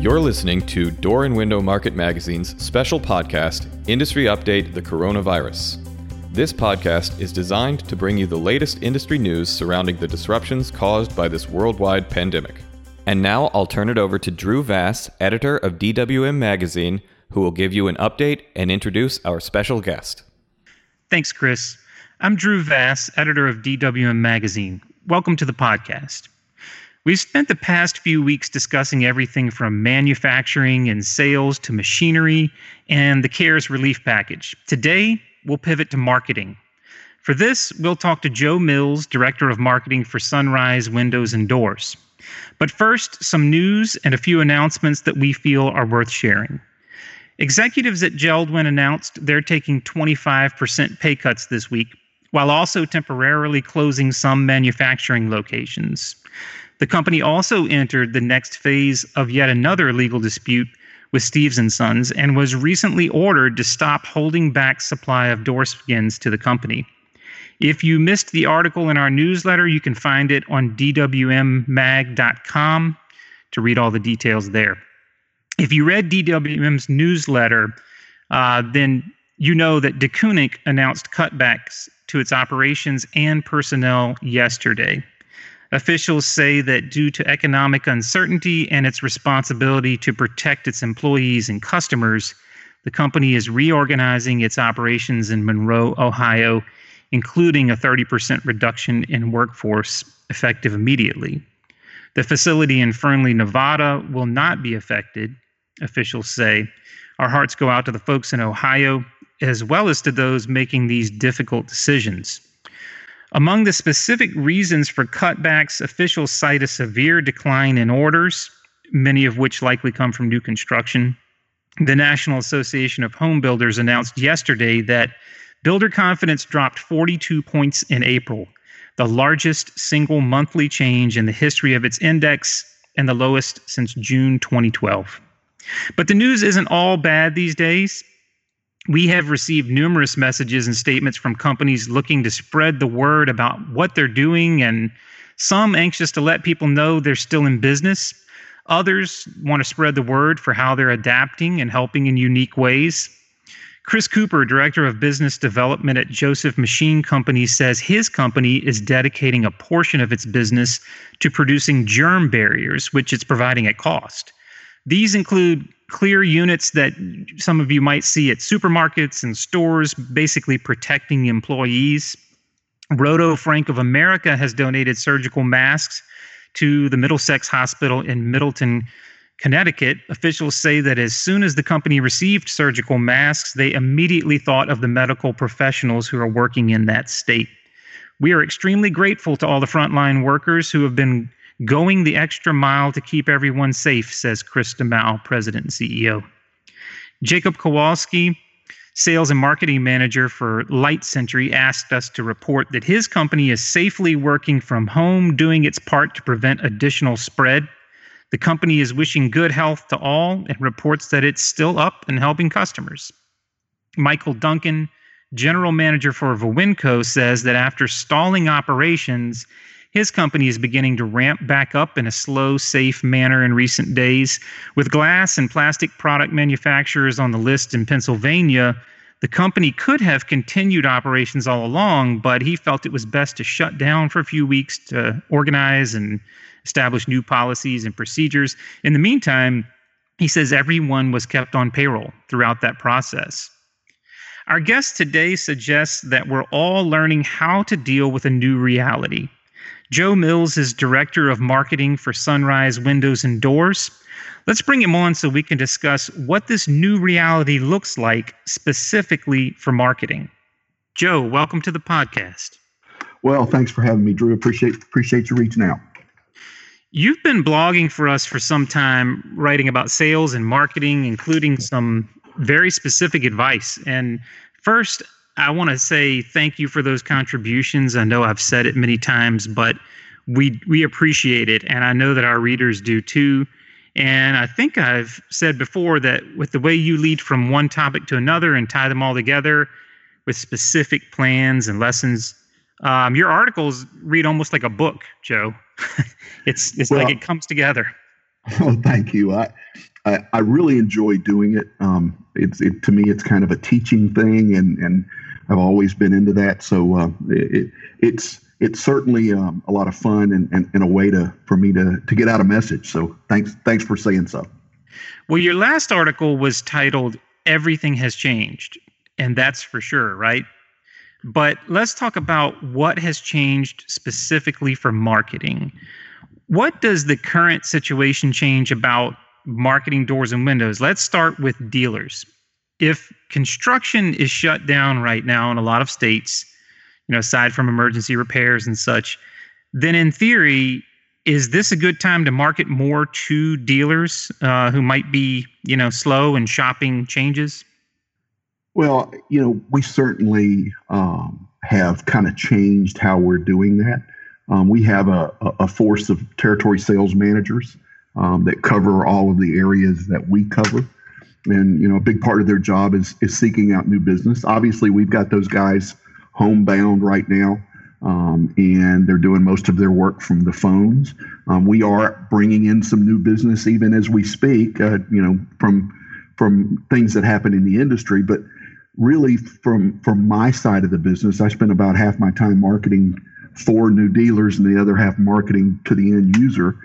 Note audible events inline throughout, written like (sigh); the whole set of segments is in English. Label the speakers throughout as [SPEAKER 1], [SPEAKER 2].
[SPEAKER 1] You're listening to Door and Window Market Magazine's special podcast, Industry Update The Coronavirus. This podcast is designed to bring you the latest industry news surrounding the disruptions caused by this worldwide pandemic. And now I'll turn it over to Drew Vass, editor of DWM Magazine, who will give you an update and introduce our special guest.
[SPEAKER 2] Thanks, Chris. I'm Drew Vass, editor of DWM Magazine. Welcome to the podcast. We've spent the past few weeks discussing everything from manufacturing and sales to machinery and the CARES relief package. Today, we'll pivot to marketing. For this, we'll talk to Joe Mills, Director of Marketing for Sunrise Windows and Doors. But first, some news and a few announcements that we feel are worth sharing. Executives at JELD-WEN announced they're taking 25% pay cuts this week, while also temporarily closing some manufacturing locations. The company also entered the next phase of yet another legal dispute with Steves and Sons and was recently ordered to stop holding back supply of door skins to the company. If you missed the article in our newsletter, you can find it on dwmmag.com to read all the details there. If you read DWM's newsletter, uh, then you know that Deceuninck announced cutbacks to its operations and personnel yesterday. Officials say that due to economic uncertainty and its responsibility to protect its employees and customers, the company is reorganizing its operations in Monroe, Ohio, including a 30% reduction in workforce effective immediately. The facility in Fernley, Nevada will not be affected, officials say. Our hearts go out to the folks in Ohio as well as to those making these difficult decisions. Among the specific reasons for cutbacks, officials cite a severe decline in orders, many of which likely come from new construction. The National Association of Home Builders announced yesterday that builder confidence dropped 42 points in April, the largest single monthly change in the history of its index and the lowest since June 2012. But the news isn't all bad these days we have received numerous messages and statements from companies looking to spread the word about what they're doing, and some anxious to let people know they're still in business. Others want to spread the word for how they're adapting and helping in unique ways. Chris Cooper, Director of Business Development at Joseph Machine Company, says his company is dedicating a portion of its business to producing germ barriers, which it's providing at cost. These include clear units that some of you might see at supermarkets and stores, basically protecting employees. Roto Frank of America has donated surgical masks to the Middlesex Hospital in Middletown, Connecticut. Officials say that as soon as the company received surgical masks, they immediately thought of the medical professionals who are working in that state. We are extremely grateful to all the frontline workers who have been going the extra mile to keep everyone safe, says Chris DeMao, president and CEO. Jacob Kowalski, sales and marketing manager for Light Century, asked us to report that his company is safely working from home, doing its part to prevent additional spread. The company is wishing good health to all and reports that it's still up and helping customers. Michael Duncan, general manager for Vawinco, says that after stalling operations, his company is beginning to ramp back up in a slow, safe manner in recent days. With glass and plastic product manufacturers on the list in Pennsylvania, the company could have continued operations all along, but he felt it was best to shut down for a few weeks to organize and establish new policies and procedures. In the meantime, he says everyone was kept on payroll throughout that process. Our guest today suggests that we're all learning how to deal with a new reality. Joe Mills is Director of Marketing for Sunrise Windows and Doors. Let's bring him on so we can discuss what this new reality looks like specifically for marketing. Joe, welcome to the podcast.
[SPEAKER 3] Well, thanks for having me, Drew. Appreciate appreciate you reaching out.
[SPEAKER 2] You've been blogging for us for some time, writing about sales and marketing, including some very specific advice. And first, I want to say thank you for those contributions. I know I've said it many times, but we we appreciate it, and I know that our readers do too. And I think I've said before that with the way you lead from one topic to another and tie them all together with specific plans and lessons, um, your articles read almost like a book, Joe. (laughs) it's it's well, like it comes together. (laughs)
[SPEAKER 3] Oh, thank you. I, I, I really enjoy doing it. Um, it's it, to me, it's kind of a teaching thing, and and I've always been into that. So uh, it, it's it's certainly um, a lot of fun and, and, and a way to for me to to get out a message. So thanks thanks for saying so.
[SPEAKER 2] Well, your last article was titled "Everything Has Changed," and that's for sure, right? But let's talk about what has changed specifically for marketing. What does the current situation change about marketing doors and windows? Let's start with dealers. If construction is shut down right now in a lot of states, you know, aside from emergency repairs and such, then in theory, is this a good time to market more to dealers uh, who might be, you know, slow in shopping changes?
[SPEAKER 3] Well, you know, we certainly um, have kind of changed how we're doing that. Um, we have a, a, force of territory sales managers um, that cover all of the areas that we cover. And, you know, a big part of their job is, is seeking out new business. Obviously, we've got those guys homebound right now, um, and they're doing most of their work from the phones. Um, we are bringing in some new business even as we speak, uh, you know, from from things that happen in the industry. But really from from my side of the business, I spend about half my time marketing for new dealers and the other half marketing to the end user.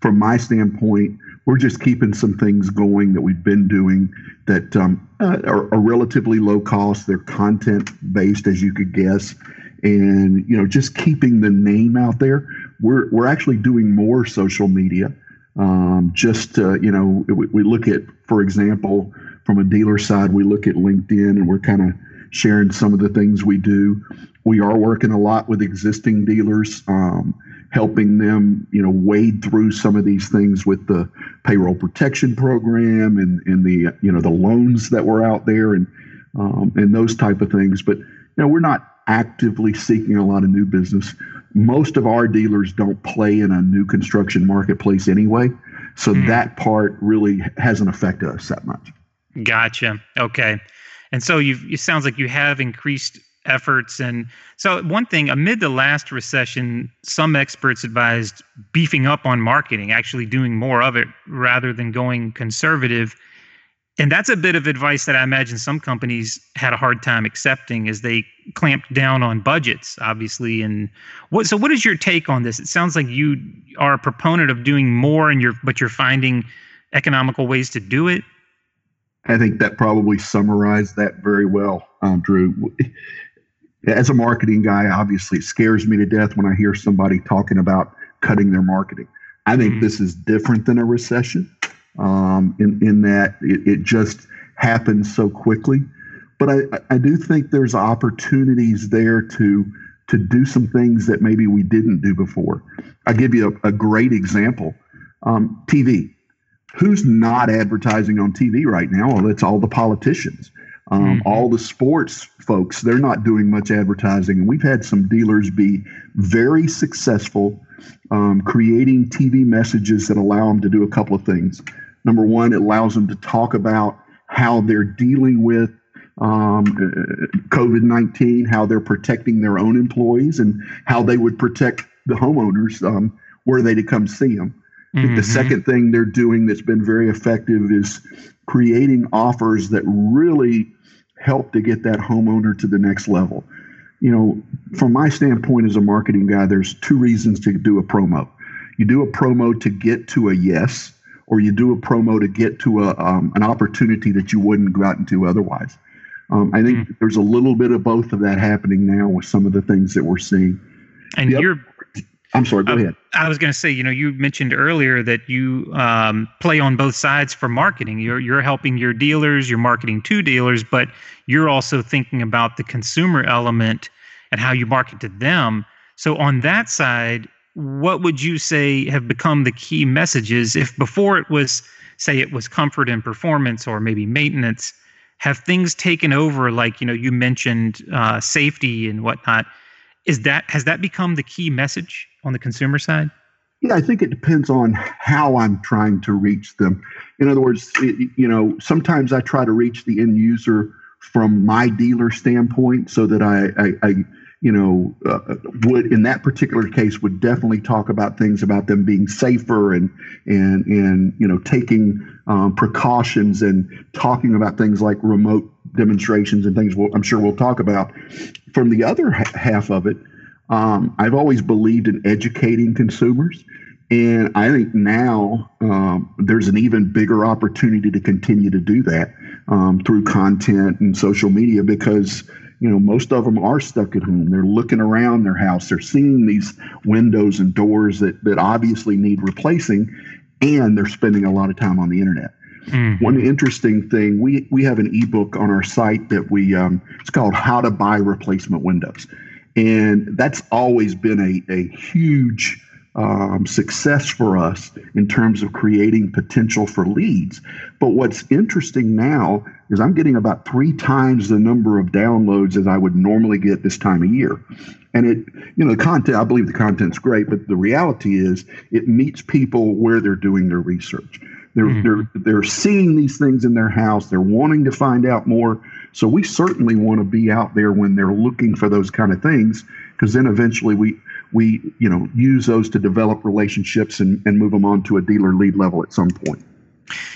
[SPEAKER 3] From my standpoint, we're just keeping some things going that we've been doing that um, uh, are, are, relatively low cost. They're content based, as you could guess, and you know just keeping the name out there. We're we're actually doing more social media. Um, just uh, you know, we, we look at, for example, from a dealer side, we look at LinkedIn and we're kind of sharing some of the things we do. We are working a lot with existing dealers, um, helping them, you know, wade through some of these things with the payroll protection program and, and the, you know, the loans that were out there and um, and those type of things. But you know, we're not actively seeking a lot of new business. Most of our dealers don't play in a new construction marketplace anyway, so mm. that part really hasn't affected us that much.
[SPEAKER 2] Gotcha. Okay. And so you it sounds like you have increased efforts. And so one thing amid the last recession some experts advised beefing up on marketing actually doing more of it rather than going conservative. And that's a bit of advice that i imagine some companies had a hard time accepting as they clamped down on budgets obviously. And what so what is your take on this? It sounds like you are a proponent of doing more and you're but you're finding economical ways to do it
[SPEAKER 3] I think that probably summarized that very well, um, Drew. As a marketing guy, obviously, it scares me to death when I hear somebody talking about cutting their marketing. I think mm-hmm. this is different than a recession um, in, in that it, it just happens so quickly. But I, I do think there's opportunities there to to do some things that maybe we didn't do before. I'll give you a, a great example. Um, TV who's not advertising on TV right now? Well, it's all the politicians. Um, mm-hmm. All the sports folks, they're not doing much advertising. And we've had some dealers be very successful um, creating TV messages that allow them to do a couple of things. Number one, it allows them to talk about how they're dealing with um, uh, COVID 19, how they're protecting their own employees, and how they would protect the homeowners um, were they to come see them. Mm-hmm. The second thing they're doing that's been very effective is creating offers that really help to get that homeowner to the next level. You know, from my standpoint as a marketing guy, there's two reasons to do a promo. You do a promo to get to a yes, or you do a promo to get to a um, an opportunity that you wouldn't go out into otherwise. Um, I think mm-hmm. there's a little bit of both of that happening now with some of the things that we're seeing.
[SPEAKER 2] And yep. you're
[SPEAKER 3] I'm sorry. Go uh, ahead.
[SPEAKER 2] I was going to say, you know, you mentioned earlier that you um, play on both sides for marketing. You're you're helping your dealers, you're marketing to dealers, but you're also thinking about the consumer element and how you market to them. So on that side, what would you say have become the key messages? If before it was, say, it was comfort and performance, or maybe maintenance, have things taken over? Like you know, you mentioned uh, safety and whatnot. Is that has that become the key message? On the consumer side?
[SPEAKER 3] Yeah, I think it depends on how I'm trying to reach them. In other words, it, you know, sometimes I try to reach the end user from my dealer standpoint so that I, I, I you know, uh, would in that particular case would definitely talk about things about them being safer and and and you know taking um, precautions and talking about things like remote demonstrations and things. We'll, I'm sure we'll talk about. From the other ha- half of it, um, I've always believed in educating consumers. And I think now um, there's an even bigger opportunity to continue to do that um, through content and social media because you know most of them are stuck at home they're looking around their house they're seeing these windows and doors that that obviously need replacing and they're spending a lot of time on the internet mm-hmm. one interesting thing we we have an ebook on our site that we um, it's called how to buy replacement windows and that's always been a, a huge um, success for us in terms of creating potential for leads. But what's interesting now is I'm getting about three times the number of downloads as I would normally get this time of year. And it, you know, the content, I believe the content's great, but the reality is it meets people where they're doing their research. They're, mm-hmm. they're, they're seeing these things in their house. They're wanting to find out more. So we certainly want to be out there when they're looking for those kind of things, because then eventually we, we you know use those to develop relationships and, and move them on to a dealer lead level at some point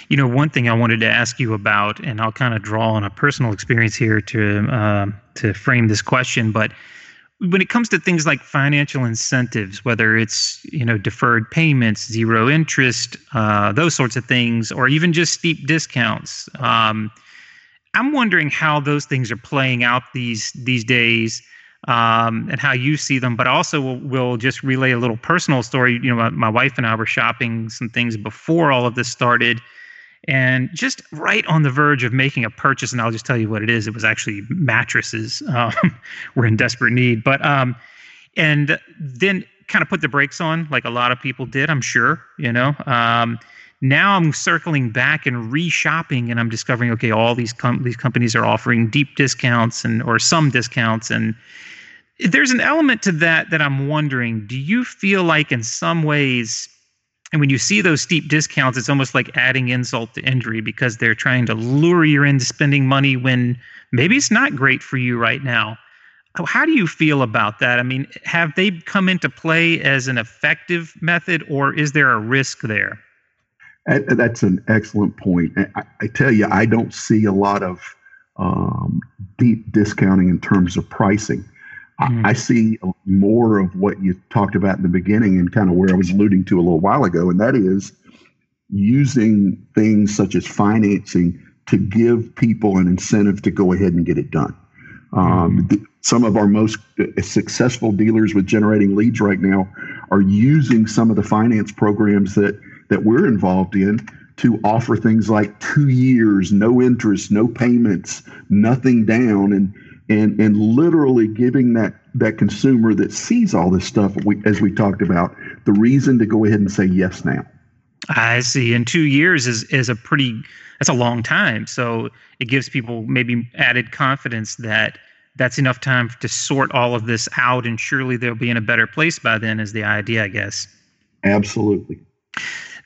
[SPEAKER 2] you know one thing i wanted to ask you about and i'll kind of draw on a personal experience here to uh, to frame this question but when it comes to things like financial incentives whether it's you know deferred payments zero interest uh, those sorts of things or even just steep discounts um, i'm wondering how those things are playing out these these days um, and how you see them. But also, we'll, we'll, just relay a little personal story. You know, my, my, wife and I were shopping some things before all of this started, and just right on the verge of making a purchase. And I'll just tell you what it is. It was actually mattresses. (laughs) Um, we're in desperate need, but um, and then kind of put the brakes on, like a lot of people did. I'm sure. You know. Um, now I'm circling back and reshopping, and I'm discovering okay, all these com- these companies are offering deep discounts and or some discounts, and there's an element to that that I'm wondering. Do you feel like in some ways, and when you see those steep discounts, it's almost like adding insult to injury because they're trying to lure you into spending money when maybe it's not great for you right now. How do you feel about that? I mean, have they come into play as an effective method, or is there a risk there?
[SPEAKER 3] That's an excellent point. I, tell you, I don't see a lot of um, deep discounting in terms of pricing. Mm. I see more of what you talked about in the beginning and kind of where I was alluding to a little while ago, and that is using things such as financing to give people an incentive to go ahead and get it done. Um, mm. some of our most uh, successful dealers with generating leads right now are using some of the finance programs that that we're involved in to offer things like two years, no interest, no payments, nothing down, and and and literally giving that that consumer that sees all this stuff we, as we talked about the reason to go ahead and say yes now.
[SPEAKER 2] I see. And two years is is a pretty that's a long time. So it gives people maybe added confidence that that's enough time to sort all of this out and surely they'll be in a better place by then is the idea i guess.
[SPEAKER 3] Absolutely.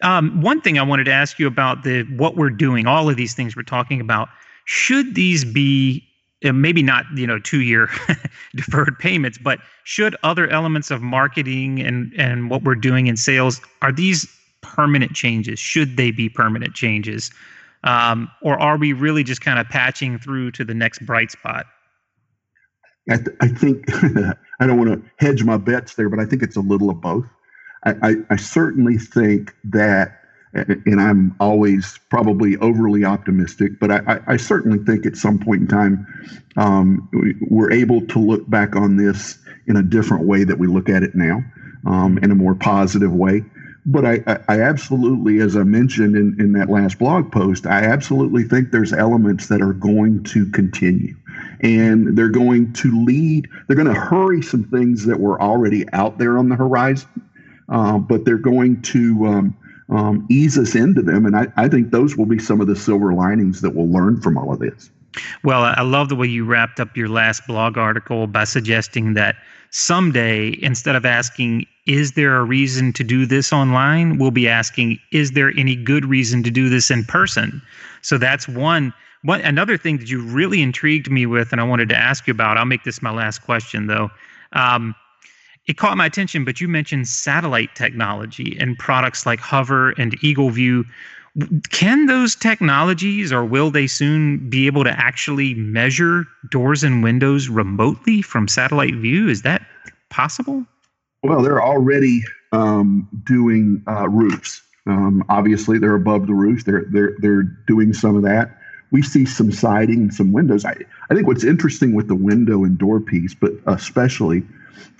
[SPEAKER 2] Um, one thing i wanted to ask you about the what we're doing all of these things we're talking about should these be maybe not you know two year (laughs) deferred payments but should other elements of marketing and and what we're doing in sales are these permanent changes? Should they be permanent changes? Um, or are we really just kind of patching through to the next bright spot?
[SPEAKER 3] I, th- I think (laughs) i don't want to hedge my bets there but i think it's a little of both. I, I, I certainly think that and I'm always probably overly optimistic, but I, I, certainly think at some point in time um, we're able to look back on this in a different way that we look at it now, um, in a more positive way. But I, I absolutely, as I mentioned in, in that last blog post, I absolutely think there's elements that are going to continue. And they're going to lead, they're going to hurry some things that were already out there on the horizon, uh, but they're going to um, um, ease us into them. And I, I think those will be some of the silver linings that we'll learn from all of this.
[SPEAKER 2] Well, I love the way you wrapped up your last blog article by suggesting that someday, instead of asking, is there a reason to do this online? We'll be asking, is there any good reason to do this in person? So that's one what another thing that you really intrigued me with, and I wanted to ask you about. I'll make this my last question, though. Um, it caught my attention, but you mentioned satellite technology and products like Hover and Eagle View. Can those technologies, or will they soon be able to actually measure doors and windows remotely from satellite view? Is that possible?
[SPEAKER 3] Well, they're already um, doing uh, roofs. Um, obviously, they're above the roof. They're they're they're doing some of that. We see some siding and some windows. I, I think what's interesting with the window and door piece, but especially,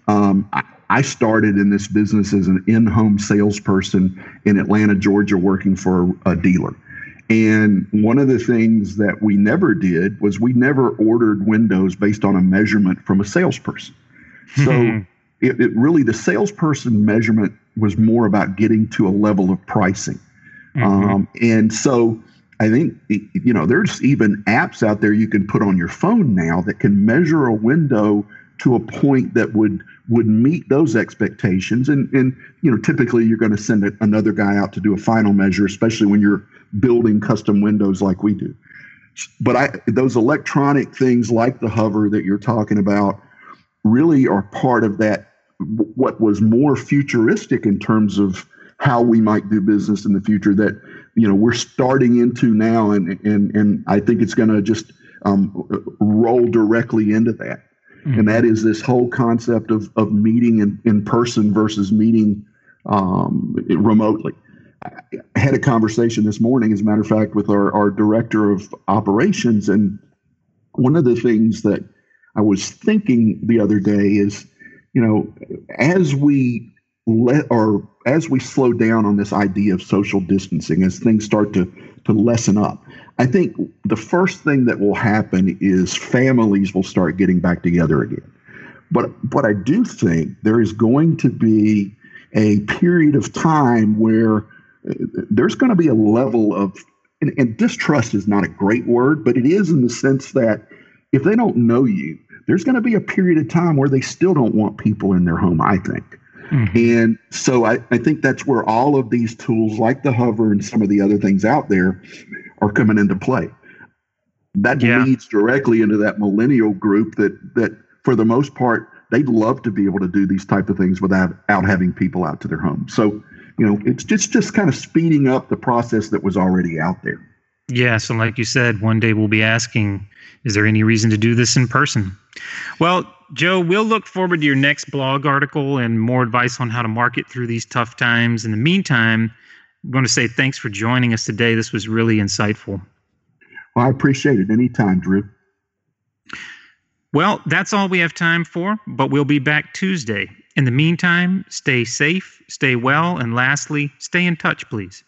[SPEAKER 3] um, I, I started in this business as an in-home salesperson in Atlanta, Georgia, working for a dealer. And one of the things that we never did was we never ordered windows based on a measurement from a salesperson. So it, it really the salesperson measurement was more about getting to a level of pricing mm-hmm. um, and so i think you know there's even apps out there you can put on your phone now that can measure a window to a point that would would meet those expectations. And and you know typically you're going to send another guy out to do a final measure especially when you're building custom windows like we do. But i those electronic things like the hover that you're talking about really are part of that what was more futuristic in terms of how we might do business in the future that you know we're starting into now and and and I think it's going to just um, roll directly into that mm-hmm. and that is this whole concept of of meeting in, in person versus meeting um, remotely I had a conversation this morning as a matter of fact with our, our director of operations and one of the things that I was thinking the other day is, you know, as we let or as we slow down on this idea of social distancing, as things start to to lessen up, I think the first thing that will happen is families will start getting back together again. But but I do think there is going to be a period of time where uh, there's going to be a level of and, and distrust is not a great word, but it is in the sense that if they don't know you, there's going to be a period of time where they still don't want people in their home, I think. Mm-hmm. And so I, I think that's where all of these tools, like the hover and some of the other things out there, are coming into play. That yeah. leads directly into that millennial group that that for the most part they'd love to be able to do these type of things without out having people out to their home. So, you know, it's just just kind of speeding up the process that was already out there.
[SPEAKER 2] Yeah, so like you said, one day we'll be asking, is there any reason to do this in person? Well, Joe, we'll look forward to your next blog article and more advice on how to market through these tough times. In the meantime, I'm going to say thanks for joining us today. This was really insightful.
[SPEAKER 3] Well, I appreciate it. Anytime, Drew.
[SPEAKER 2] Well, that's all we have time for, but we'll be back Tuesday. In the meantime, stay safe, stay well, and lastly, stay in touch, please.